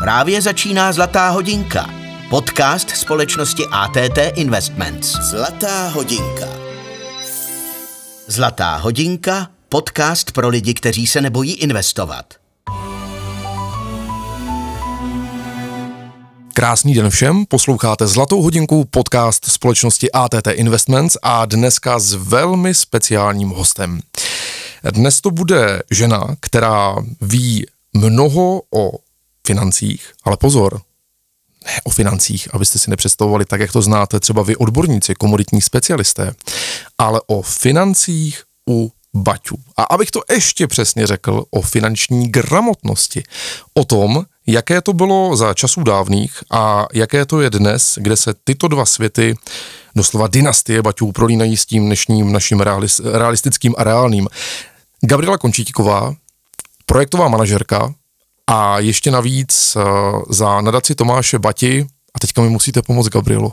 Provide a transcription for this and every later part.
Právě začíná Zlatá hodinka. Podcast společnosti ATT Investments. Zlatá hodinka. Zlatá hodinka, podcast pro lidi, kteří se nebojí investovat. Krásný den všem, posloucháte Zlatou hodinku, podcast společnosti ATT Investments a dneska s velmi speciálním hostem. Dnes to bude žena, která ví mnoho o financích, ale pozor, ne o financích, abyste si nepředstavovali tak, jak to znáte třeba vy odborníci, komoditní specialisté, ale o financích u baťů. A abych to ještě přesně řekl, o finanční gramotnosti, o tom, jaké to bylo za časů dávných a jaké to je dnes, kde se tyto dva světy, doslova dynastie baťů, prolínají s tím dnešním naším realistickým a reálným. Gabriela Končítíková, projektová manažerka, a ještě navíc uh, za nadaci Tomáše Bati, a teďka mi musíte pomoct, Gabrielo.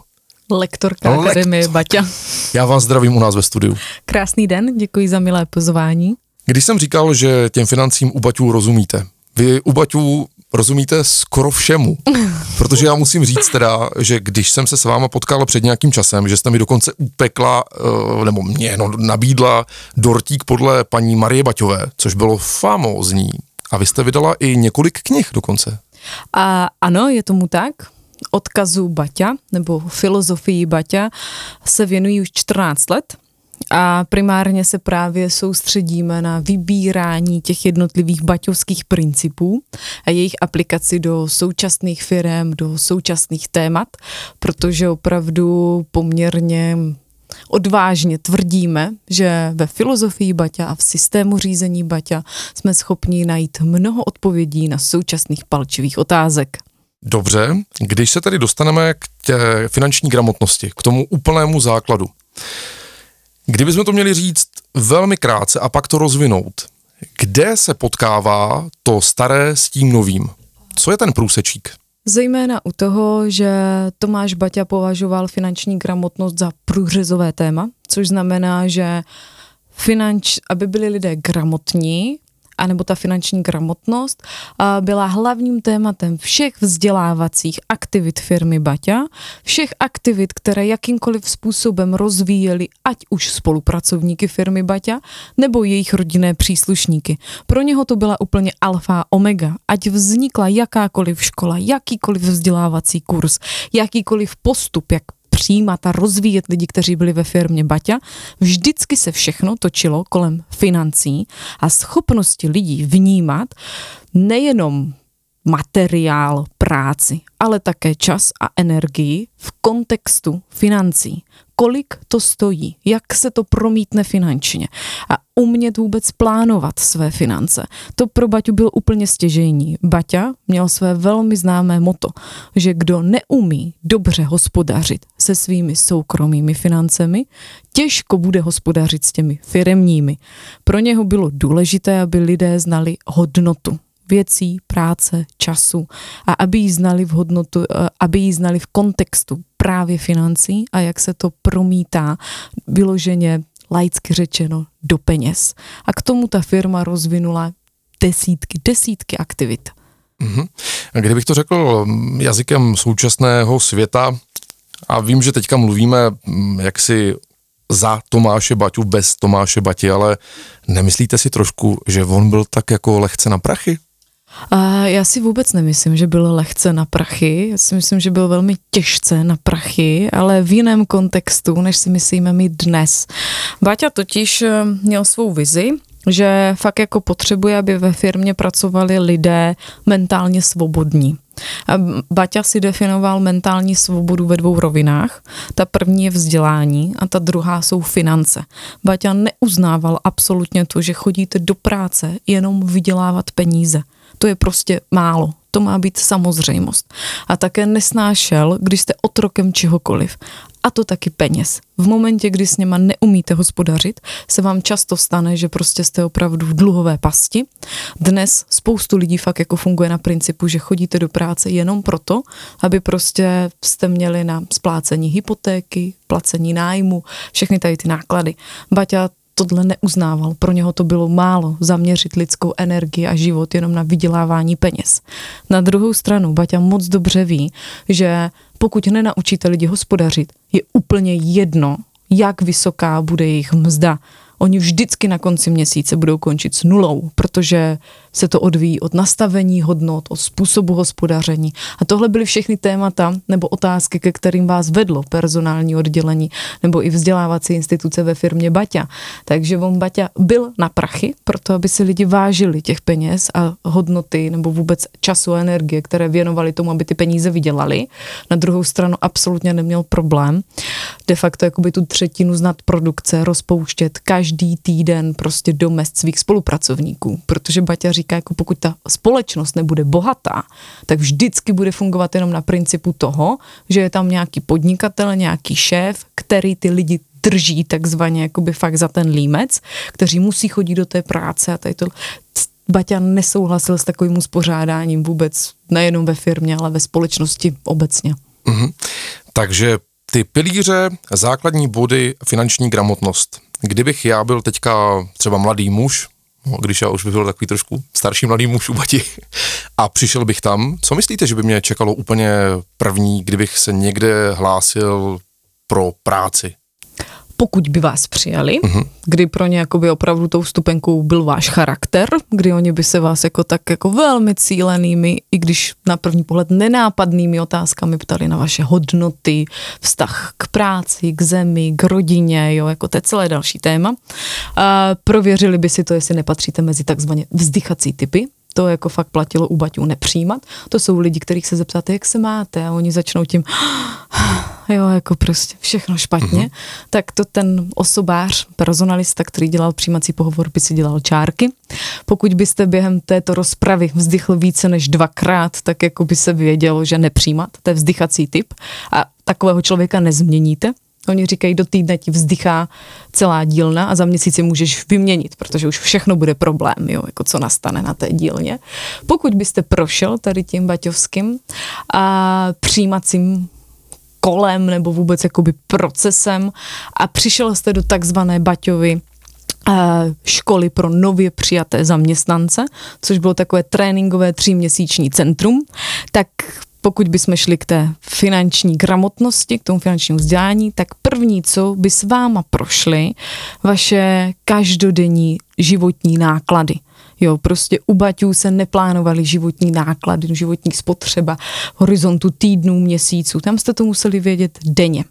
Lektorka Lekt. Akademie Baťa. Já vás zdravím u nás ve studiu. Krásný den, děkuji za milé pozvání. Když jsem říkal, že těm financím u Baťů rozumíte, vy u Baťů rozumíte skoro všemu, protože já musím říct teda, že když jsem se s váma potkal před nějakým časem, že jste mi dokonce upekla, eh, nebo mě no, nabídla dortík podle paní Marie Baťové, což bylo famózní, a vy jste vydala i několik knih dokonce. A ano, je tomu tak. Odkazu Baťa nebo filozofii Baťa se věnují už 14 let a primárně se právě soustředíme na vybírání těch jednotlivých baťovských principů a jejich aplikaci do současných firm, do současných témat, protože opravdu poměrně odvážně tvrdíme, že ve filozofii Baťa a v systému řízení Baťa jsme schopni najít mnoho odpovědí na současných palčivých otázek. Dobře, když se tedy dostaneme k tě finanční gramotnosti, k tomu úplnému základu. Kdybychom to měli říct velmi krátce a pak to rozvinout, kde se potkává to staré s tím novým? Co je ten průsečík? Zejména u toho, že Tomáš Baťa považoval finanční gramotnost za průřezové téma, což znamená, že finanč, aby byli lidé gramotní, anebo ta finanční gramotnost byla hlavním tématem všech vzdělávacích aktivit firmy Baťa, všech aktivit, které jakýmkoliv způsobem rozvíjeli ať už spolupracovníky firmy Baťa, nebo jejich rodinné příslušníky. Pro něho to byla úplně alfa omega, ať vznikla jakákoliv škola, jakýkoliv vzdělávací kurz, jakýkoliv postup, jak přijímat a rozvíjet lidi, kteří byli ve firmě Baťa. Vždycky se všechno točilo kolem financí a schopnosti lidí vnímat nejenom materiál, práci, ale také čas a energii v kontextu financí. Kolik to stojí, jak se to promítne finančně a umět vůbec plánovat své finance. To pro Baťu byl úplně stěžejní. Baťa měl své velmi známé moto, že kdo neumí dobře hospodařit se svými soukromými financemi, těžko bude hospodařit s těmi firemními. Pro něho bylo důležité, aby lidé znali hodnotu věcí, práce, času a aby ji znali v hodnotu, eh, aby ji znali v kontextu právě financí a jak se to promítá vyloženě laicky řečeno do peněz. A k tomu ta firma rozvinula desítky, desítky aktivit. Mm-hmm. Kdybych to řekl mm, jazykem současného světa, a vím, že teďka mluvíme mm, jaksi za Tomáše Baťu, bez Tomáše Bati, ale nemyslíte si trošku, že on byl tak jako lehce na prachy? A já si vůbec nemyslím, že byl lehce na prachy. Já si myslím, že byl velmi těžce na prachy, ale v jiném kontextu, než si myslíme my dnes. Báťa totiž eh, měl svou vizi, že fakt jako potřebuje, aby ve firmě pracovali lidé mentálně svobodní. Baťa si definoval mentální svobodu ve dvou rovinách. Ta první je vzdělání a ta druhá jsou finance. Baťa neuznával absolutně to, že chodíte do práce jenom vydělávat peníze to je prostě málo. To má být samozřejmost. A také nesnášel, když jste otrokem čehokoliv. A to taky peněz. V momentě, kdy s něma neumíte hospodařit, se vám často stane, že prostě jste opravdu v dluhové pasti. Dnes spoustu lidí fakt jako funguje na principu, že chodíte do práce jenom proto, aby prostě jste měli na splácení hypotéky, placení nájmu, všechny tady ty náklady. Baťa tohle neuznával. Pro něho to bylo málo zaměřit lidskou energii a život jenom na vydělávání peněz. Na druhou stranu Baťa moc dobře ví, že pokud nenaučíte lidi hospodařit, je úplně jedno, jak vysoká bude jejich mzda. Oni vždycky na konci měsíce budou končit s nulou, protože se to odvíjí od nastavení hodnot, od způsobu hospodaření. A tohle byly všechny témata nebo otázky, ke kterým vás vedlo personální oddělení nebo i vzdělávací instituce ve firmě Baťa. Takže on Baťa byl na prachy, proto aby si lidi vážili těch peněz a hodnoty nebo vůbec času a energie, které věnovali tomu, aby ty peníze vydělali. Na druhou stranu absolutně neměl problém de facto jakoby tu třetinu znat produkce rozpouštět každý týden prostě do mest svých spolupracovníků, protože Baťa říká, říká, jako pokud ta společnost nebude bohatá, tak vždycky bude fungovat jenom na principu toho, že je tam nějaký podnikatel, nějaký šéf, který ty lidi drží takzvaně jakoby fakt za ten límec, kteří musí chodit do té práce a tady to. Baťa nesouhlasil s takovým uspořádáním vůbec, nejenom ve firmě, ale ve společnosti obecně. Mm-hmm. Takže ty pilíře, základní body, finanční gramotnost. Kdybych já byl teďka třeba mladý muž, no, když já už bych byl takový trošku starší mladý muž u bati a přišel bych tam, co myslíte, že by mě čekalo úplně první, kdybych se někde hlásil pro práci? Pokud by vás přijali, uh-huh. kdy pro ně jakoby opravdu tou vstupenkou byl váš charakter, kdy oni by se vás jako tak jako velmi cílenými, i když na první pohled nenápadnými otázkami ptali na vaše hodnoty, vztah k práci, k zemi, k rodině, jo, jako to je celé další téma. A prověřili by si to, jestli nepatříte mezi takzvaně vzdychací typy, to jako fakt platilo u Baťů nepřijímat. To jsou lidi, kterých se zeptáte, jak se máte a oni začnou tím jo, jako prostě všechno špatně, mm-hmm. tak to ten osobář, personalista, který dělal přijímací pohovor, by si dělal čárky. Pokud byste během této rozpravy vzdychl více než dvakrát, tak jako by se vědělo, že nepřijímat, to je vzdychací typ a takového člověka nezměníte, Oni říkají, do týdne ti vzdychá celá dílna a za měsíc si můžeš vyměnit, protože už všechno bude problém, jo, jako co nastane na té dílně. Pokud byste prošel tady tím baťovským a přijímacím kolem nebo vůbec jakoby procesem a přišel jste do takzvané Baťovy eh, školy pro nově přijaté zaměstnance, což bylo takové tréninkové tříměsíční centrum, tak pokud bychom šli k té finanční gramotnosti, k tomu finančnímu vzdělání, tak první, co by s váma prošly, vaše každodenní životní náklady. Jo, prostě u baťů se neplánovaly životní náklady, životní spotřeba, horizontu týdnů, měsíců. Tam jste to museli vědět denně.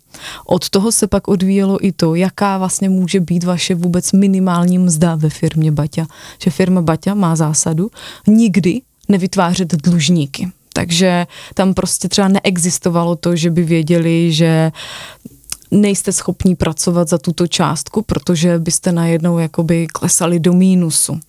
Od toho se pak odvíjelo i to, jaká vlastně může být vaše vůbec minimální mzda ve firmě Baťa. Že firma Baťa má zásadu nikdy nevytvářet dlužníky. Takže tam prostě třeba neexistovalo to, že by věděli, že nejste schopní pracovat za tuto částku, protože byste najednou jakoby klesali do mínusu.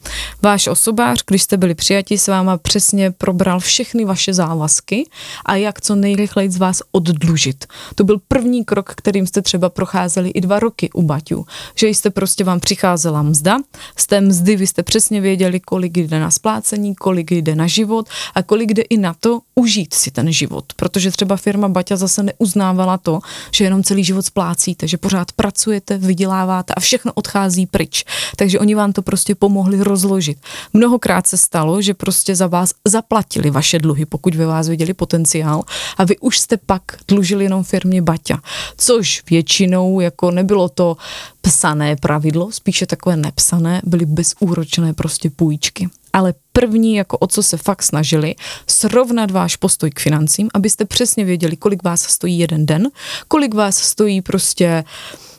Váš osobář, když jste byli přijati, s váma přesně probral všechny vaše závazky a jak co nejrychleji z vás oddlužit. To byl první krok, kterým jste třeba procházeli i dva roky u Baťů, že jste prostě vám přicházela mzda, z té mzdy vy jste přesně věděli, kolik jde na splácení, kolik jde na život a kolik jde i na to užít si ten život, protože třeba firma Baťa zase neuznávala to, že jenom celý život splácíte, že pořád pracujete, vyděláváte a všechno odchází pryč. Takže oni vám to prostě pomohli rozložit. Mnohokrát se stalo, že prostě za vás zaplatili vaše dluhy, pokud ve vás viděli potenciál a vy už jste pak dlužili jenom firmě Baťa, což většinou jako nebylo to psané pravidlo, spíše takové nepsané, byly bezúročné prostě půjčky ale první, jako o co se fakt snažili, srovnat váš postoj k financím, abyste přesně věděli, kolik vás stojí jeden den, kolik vás stojí prostě uh,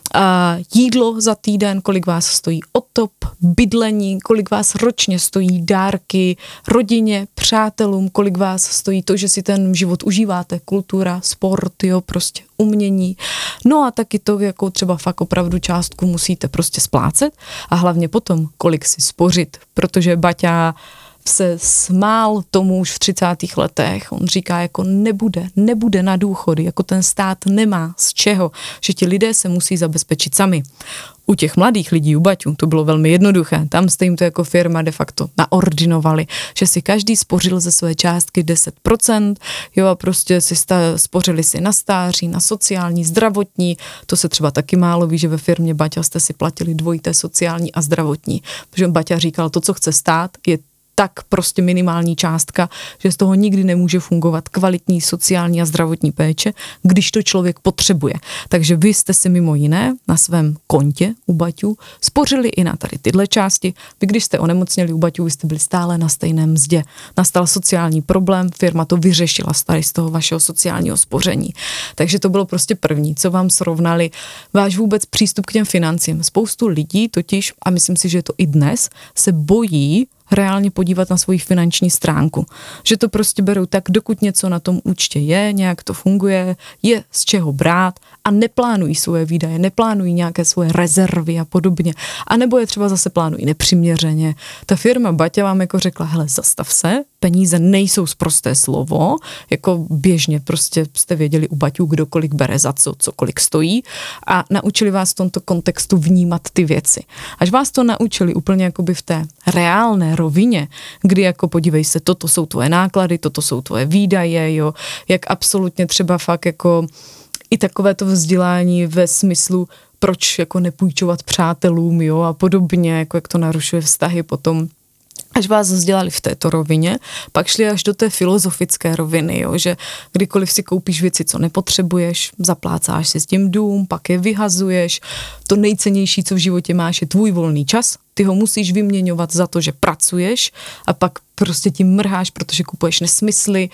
jídlo za týden, kolik vás stojí otop, bydlení, kolik vás ročně stojí dárky rodině, přátelům, kolik vás stojí to, že si ten život užíváte, kultura, sport, jo, prostě umění. No a taky to, jakou třeba fakt opravdu částku musíte prostě splácet a hlavně potom, kolik si spořit, protože Baťa se smál tomu už v 30. letech. On říká, jako nebude, nebude na důchody, jako ten stát nemá z čeho, že ti lidé se musí zabezpečit sami. U těch mladých lidí, u Baťů, to bylo velmi jednoduché. Tam jste jim to jako firma de facto naordinovali, že si každý spořil ze své částky 10%, jo a prostě si sta, spořili si na stáří, na sociální, zdravotní, to se třeba taky málo ví, že ve firmě Baťa jste si platili dvojité sociální a zdravotní, protože Baťa říkal, to, co chce stát, je tak prostě minimální částka, že z toho nikdy nemůže fungovat kvalitní sociální a zdravotní péče, když to člověk potřebuje. Takže vy jste si mimo jiné na svém kontě u Baťů spořili i na tady tyhle části. Vy, když jste onemocněli u Baťů, vy jste byli stále na stejném mzdě. Nastal sociální problém, firma to vyřešila tady z toho vašeho sociálního spoření. Takže to bylo prostě první, co vám srovnali váš vůbec přístup k těm financím. Spoustu lidí totiž, a myslím si, že je to i dnes, se bojí reálně podívat na svoji finanční stránku. Že to prostě berou tak, dokud něco na tom účtě je, nějak to funguje, je z čeho brát a neplánují svoje výdaje, neplánují nějaké svoje rezervy a podobně. A nebo je třeba zase plánují nepřiměřeně. Ta firma Baťa vám jako řekla, hele, zastav se, peníze nejsou zprosté slovo, jako běžně prostě jste věděli u Baťů, kdo kolik bere za co, co kolik stojí a naučili vás v tomto kontextu vnímat ty věci. Až vás to naučili úplně jakoby v té reálné rovině, kdy jako podívej se, toto jsou tvoje náklady, toto jsou tvoje výdaje, jo, jak absolutně třeba fakt jako i takové to vzdělání ve smyslu, proč jako nepůjčovat přátelům, jo, a podobně, jako jak to narušuje vztahy potom až vás vzdělali v této rovině, pak šli až do té filozofické roviny, jo, že kdykoliv si koupíš věci, co nepotřebuješ, zaplácáš si s tím dům, pak je vyhazuješ. To nejcennější, co v životě máš, je tvůj volný čas. Ty ho musíš vyměňovat za to, že pracuješ a pak prostě tím mrháš, protože kupuješ nesmysly,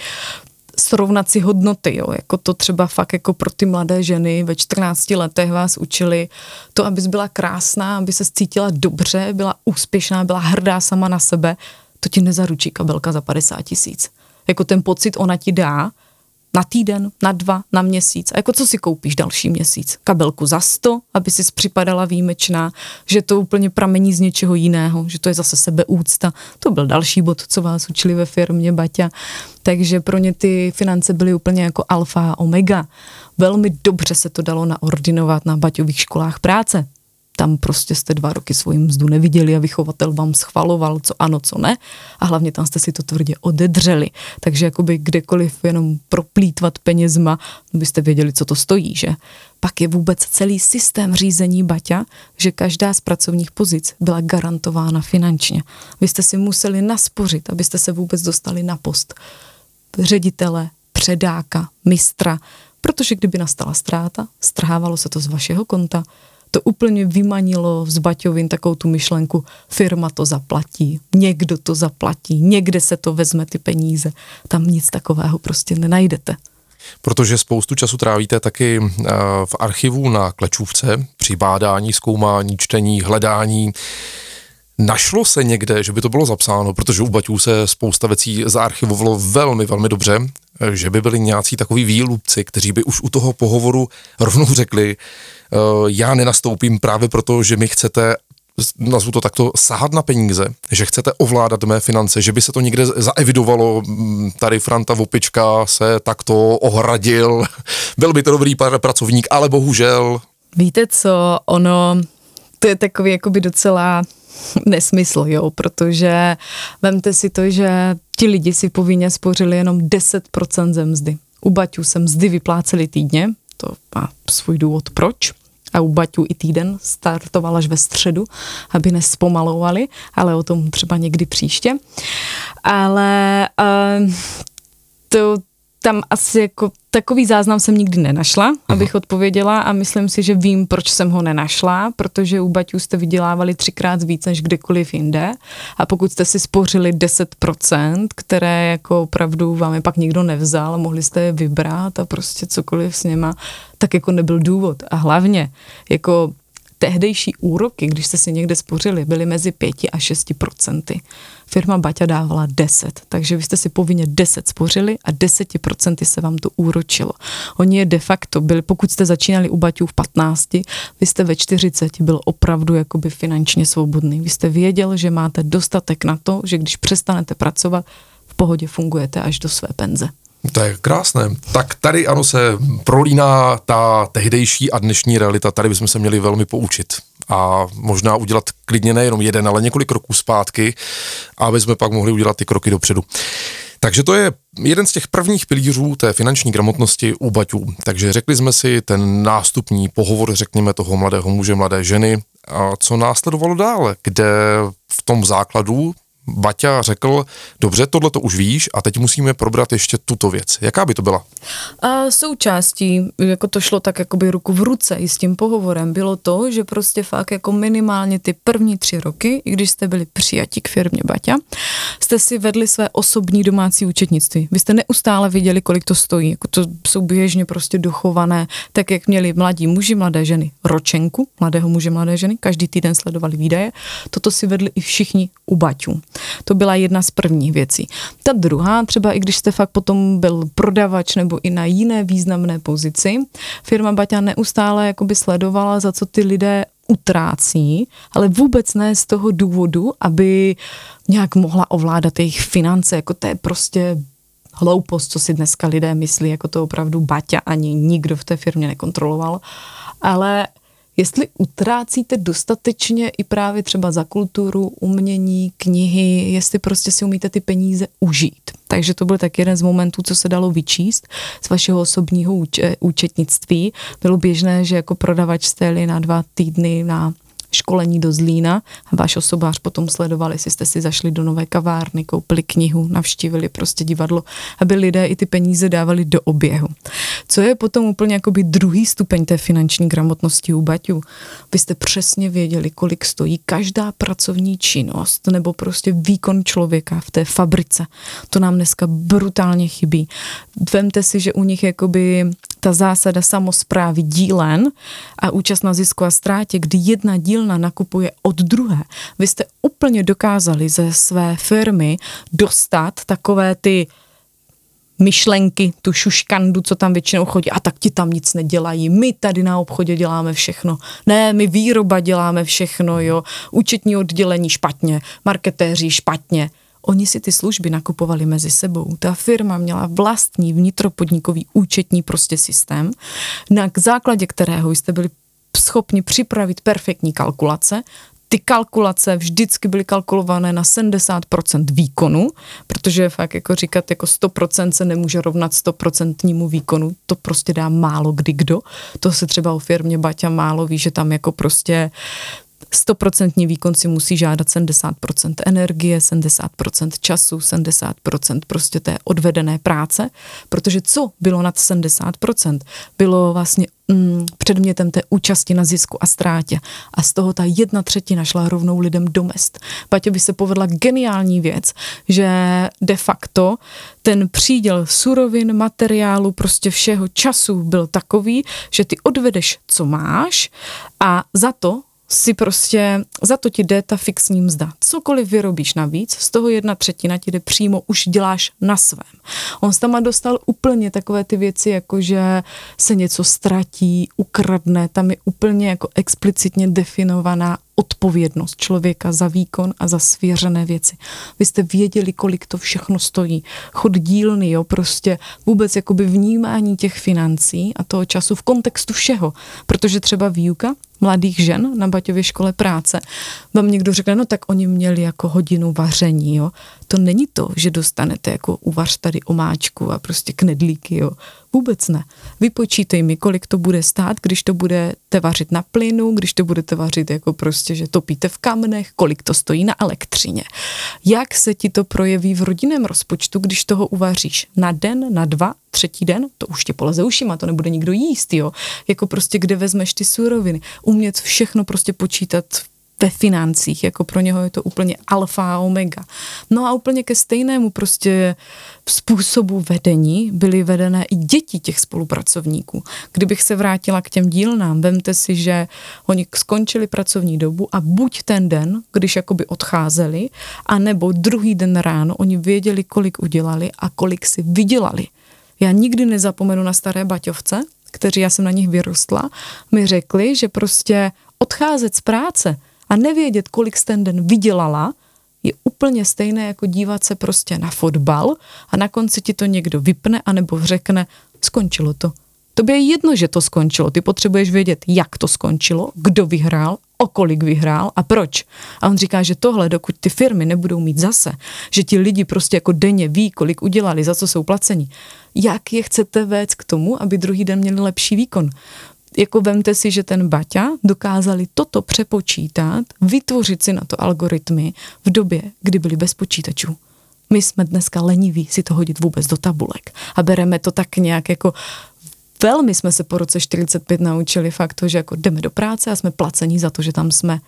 srovnat si hodnoty, jo, jako to třeba fakt jako pro ty mladé ženy ve 14 letech vás učili to, abys byla krásná, aby se cítila dobře, byla úspěšná, byla hrdá sama na sebe, to ti nezaručí kabelka za 50 tisíc. Jako ten pocit ona ti dá, na týden, na dva, na měsíc. A jako co si koupíš další měsíc? Kabelku za sto, aby si připadala výjimečná, že to úplně pramení z něčeho jiného, že to je zase sebeúcta. To byl další bod, co vás učili ve firmě Baťa. Takže pro ně ty finance byly úplně jako alfa a omega. Velmi dobře se to dalo naordinovat na Baťových školách práce tam prostě jste dva roky svoji mzdu neviděli a vychovatel vám schvaloval, co ano, co ne a hlavně tam jste si to tvrdě odedřeli. Takže jakoby kdekoliv jenom proplítvat penězma, byste věděli, co to stojí, že? Pak je vůbec celý systém řízení Baťa, že každá z pracovních pozic byla garantována finančně. Vy jste si museli naspořit, abyste se vůbec dostali na post ředitele, předáka, mistra, protože kdyby nastala ztráta, strhávalo se to z vašeho konta, to úplně vymanilo z Baťovin takovou tu myšlenku, firma to zaplatí, někdo to zaplatí, někde se to vezme ty peníze. Tam nic takového prostě nenajdete. Protože spoustu času trávíte taky eh, v archivu na Klečůvce, při bádání, zkoumání, čtení, hledání. Našlo se někde, že by to bylo zapsáno, protože u Baťů se spousta věcí zaarchivovalo velmi, velmi dobře, eh, že by byli nějací takový výlupci, kteří by už u toho pohovoru rovnou řekli, já nenastoupím právě proto, že mi chcete nazvu to takto, sahat na peníze, že chcete ovládat mé finance, že by se to někde zaevidovalo, mm, tady Franta Vopička se takto ohradil, byl by to dobrý pracovník, ale bohužel. Víte co, ono, to je takový jakoby docela nesmysl, jo, protože vemte si to, že ti lidi si povinně spořili jenom 10% ze mzdy. U Baťů se mzdy vypláceli týdně, to má svůj důvod proč a u Baťů i týden startoval až ve středu, aby nespomalovali, ale o tom třeba někdy příště. Ale uh, to, tam asi jako takový záznam jsem nikdy nenašla, abych odpověděla a myslím si, že vím, proč jsem ho nenašla, protože u Baťů jste vydělávali třikrát víc než kdekoliv jinde a pokud jste si spořili 10%, které jako opravdu vám je pak nikdo nevzal, mohli jste je vybrat a prostě cokoliv s něma, tak jako nebyl důvod. A hlavně, jako tehdejší úroky, když jste si někde spořili, byly mezi 5 a 6 procenty. Firma Baťa dávala 10, takže vy jste si povinně 10 spořili a 10 procenty se vám to úročilo. Oni je de facto byli, pokud jste začínali u Baťů v 15, vy jste ve 40 byl opravdu jakoby finančně svobodný. Vy jste věděl, že máte dostatek na to, že když přestanete pracovat, v pohodě fungujete až do své penze. To je krásné. Tak tady ano se prolíná ta tehdejší a dnešní realita. Tady bychom se měli velmi poučit a možná udělat klidně nejenom jeden, ale několik kroků zpátky, aby jsme pak mohli udělat ty kroky dopředu. Takže to je jeden z těch prvních pilířů té finanční gramotnosti u Baťů. Takže řekli jsme si ten nástupní pohovor, řekněme, toho mladého muže, mladé ženy. A co následovalo dále, kde v tom základu Baťa řekl, dobře, tohle to už víš a teď musíme probrat ještě tuto věc. Jaká by to byla? A součástí, jako to šlo tak jakoby ruku v ruce i s tím pohovorem, bylo to, že prostě fakt jako minimálně ty první tři roky, i když jste byli přijati k firmě Baťa, jste si vedli své osobní domácí účetnictví. Vy jste neustále viděli, kolik to stojí. Jako to jsou běžně prostě dochované, tak jak měli mladí muži, mladé ženy ročenku, mladého muže, mladé ženy, každý týden sledovali výdaje. Toto si vedli i všichni u Baťů. To byla jedna z prvních věcí. Ta druhá, třeba i když jste fakt potom byl prodavač nebo i na jiné významné pozici, firma Baťa neustále jakoby sledovala, za co ty lidé utrácí, ale vůbec ne z toho důvodu, aby nějak mohla ovládat jejich finance, jako to je prostě hloupost, co si dneska lidé myslí, jako to opravdu Baťa ani nikdo v té firmě nekontroloval, ale jestli utrácíte dostatečně i právě třeba za kulturu, umění, knihy, jestli prostě si umíte ty peníze užít. Takže to byl tak jeden z momentů, co se dalo vyčíst z vašeho osobního účetnictví. Bylo běžné, že jako prodavač jste na dva týdny na školení do Zlína váš osobář potom sledoval, jestli jste si zašli do nové kavárny, koupili knihu, navštívili prostě divadlo, aby lidé i ty peníze dávali do oběhu. Co je potom úplně jakoby druhý stupeň té finanční gramotnosti u Baťů? Vy jste přesně věděli, kolik stojí každá pracovní činnost nebo prostě výkon člověka v té fabrice. To nám dneska brutálně chybí. Vemte si, že u nich jakoby ta zásada samozprávy dílen a účast na zisku a ztrátě, kdy jedna dílna nakupuje od druhé. Vy jste úplně dokázali ze své firmy dostat takové ty myšlenky, tu šuškandu, co tam většinou chodí, a tak ti tam nic nedělají, my tady na obchodě děláme všechno, ne, my výroba děláme všechno, jo, účetní oddělení špatně, marketéři špatně, Oni si ty služby nakupovali mezi sebou. Ta firma měla vlastní vnitropodnikový účetní prostě systém, na základě kterého jste byli schopni připravit perfektní kalkulace, ty kalkulace vždycky byly kalkulované na 70% výkonu, protože fakt jako říkat jako 100% se nemůže rovnat 100% výkonu, to prostě dá málo kdy kdo. To se třeba o firmě Baťa málo ví, že tam jako prostě 100% výkon si musí žádat 70% energie, 70% času, 70% prostě té odvedené práce, protože co bylo nad 70%? Bylo vlastně mm, předmětem té účasti na zisku a ztrátě. A z toho ta jedna třetina šla rovnou lidem do mest. Paťo by se povedla geniální věc, že de facto ten příděl surovin, materiálu, prostě všeho času byl takový, že ty odvedeš, co máš a za to si prostě, za to ti jde ta fixní mzda. Cokoliv vyrobíš navíc, z toho jedna třetina ti jde přímo, už děláš na svém. On tam dostal úplně takové ty věci, jako že se něco ztratí, ukradne, tam je úplně jako explicitně definovaná odpovědnost člověka za výkon a za svěřené věci. Vy jste věděli, kolik to všechno stojí. Chod dílny, jo, prostě vůbec jakoby vnímání těch financí a toho času v kontextu všeho. Protože třeba výuka mladých žen na Baťově škole práce, vám někdo řekne, no tak oni měli jako hodinu vaření, jo. To není to, že dostanete jako uvař tady omáčku a prostě knedlíky, jo. Vůbec ne. Vypočítej mi, kolik to bude stát, když to budete vařit na plynu, když to budete vařit jako prostě, že topíte v kamenech, kolik to stojí na elektřině. Jak se ti to projeví v rodinném rozpočtu, když toho uvaříš na den, na dva, třetí den, to už tě poleze ušima, to nebude nikdo jíst, jo. Jako prostě kde vezmeš ty suroviny. Umět všechno prostě počítat ve financích, jako pro něho je to úplně alfa a omega. No a úplně ke stejnému prostě způsobu vedení byly vedené i děti těch spolupracovníků. Kdybych se vrátila k těm dílnám, vemte si, že oni skončili pracovní dobu a buď ten den, když jakoby odcházeli, anebo druhý den ráno oni věděli, kolik udělali a kolik si vydělali. Já nikdy nezapomenu na staré baťovce, kteří já jsem na nich vyrostla, mi řekli, že prostě odcházet z práce a nevědět, kolik jsi ten den vydělala, je úplně stejné jako dívat se prostě na fotbal a na konci ti to někdo vypne anebo řekne, skončilo to. Tobě je jedno, že to skončilo. Ty potřebuješ vědět, jak to skončilo, kdo vyhrál, o kolik vyhrál a proč. A on říká, že tohle, dokud ty firmy nebudou mít zase, že ti lidi prostě jako denně ví, kolik udělali, za co jsou placeni, jak je chcete vést k tomu, aby druhý den měli lepší výkon jako vemte si, že ten Baťa dokázali toto přepočítat, vytvořit si na to algoritmy v době, kdy byli bez počítačů. My jsme dneska leniví si to hodit vůbec do tabulek a bereme to tak nějak jako velmi jsme se po roce 45 naučili fakt to, že jako jdeme do práce a jsme placení za to, že tam jsme.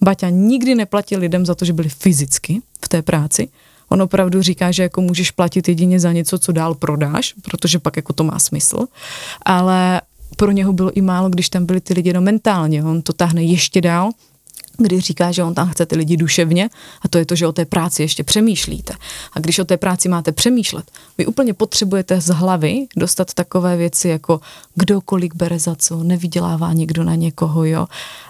Baťa nikdy neplatil lidem za to, že byli fyzicky v té práci. On opravdu říká, že jako můžeš platit jedině za něco, co dál prodáš, protože pak jako to má smysl. Ale pro něho bylo i málo, když tam byli ty lidi jenom mentálně. On to tahne ještě dál, kdy říká, že on tam chce ty lidi duševně a to je to, že o té práci ještě přemýšlíte. A když o té práci máte přemýšlet, vy úplně potřebujete z hlavy dostat takové věci jako kdo kolik bere za co, nevydělává někdo na někoho, jo.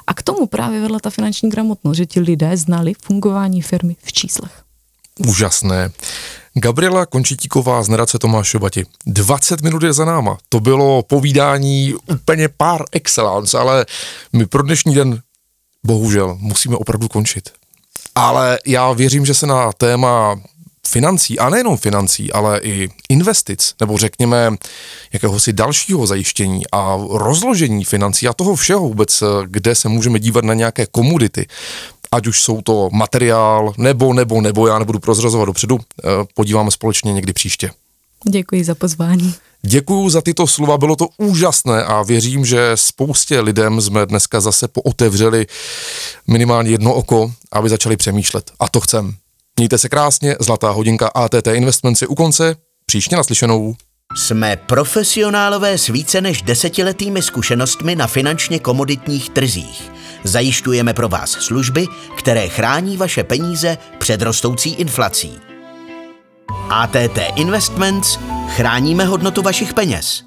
A k tomu právě vedla ta finanční gramotnost, že ti lidé znali fungování firmy v číslech. Úžasné. Gabriela Končitíková z nadace Tomášovati. 20 minut je za náma. To bylo povídání úplně pár excellence, ale my pro dnešní den bohužel musíme opravdu končit. Ale já věřím, že se na téma financí, a nejenom financí, ale i investic, nebo řekněme jakéhosi dalšího zajištění a rozložení financí a toho všeho vůbec, kde se můžeme dívat na nějaké komodity, ať už jsou to materiál, nebo, nebo, nebo, já nebudu prozrazovat dopředu, eh, podíváme společně někdy příště. Děkuji za pozvání. Děkuji za tyto slova, bylo to úžasné a věřím, že spoustě lidem jsme dneska zase pootevřeli minimálně jedno oko, aby začali přemýšlet. A to chcem. Mějte se krásně, zlatá hodinka ATT Investments je u konce, příště naslyšenou. Jsme profesionálové s více než desetiletými zkušenostmi na finančně komoditních trzích. Zajišťujeme pro vás služby, které chrání vaše peníze před rostoucí inflací. ATT Investments chráníme hodnotu vašich peněz.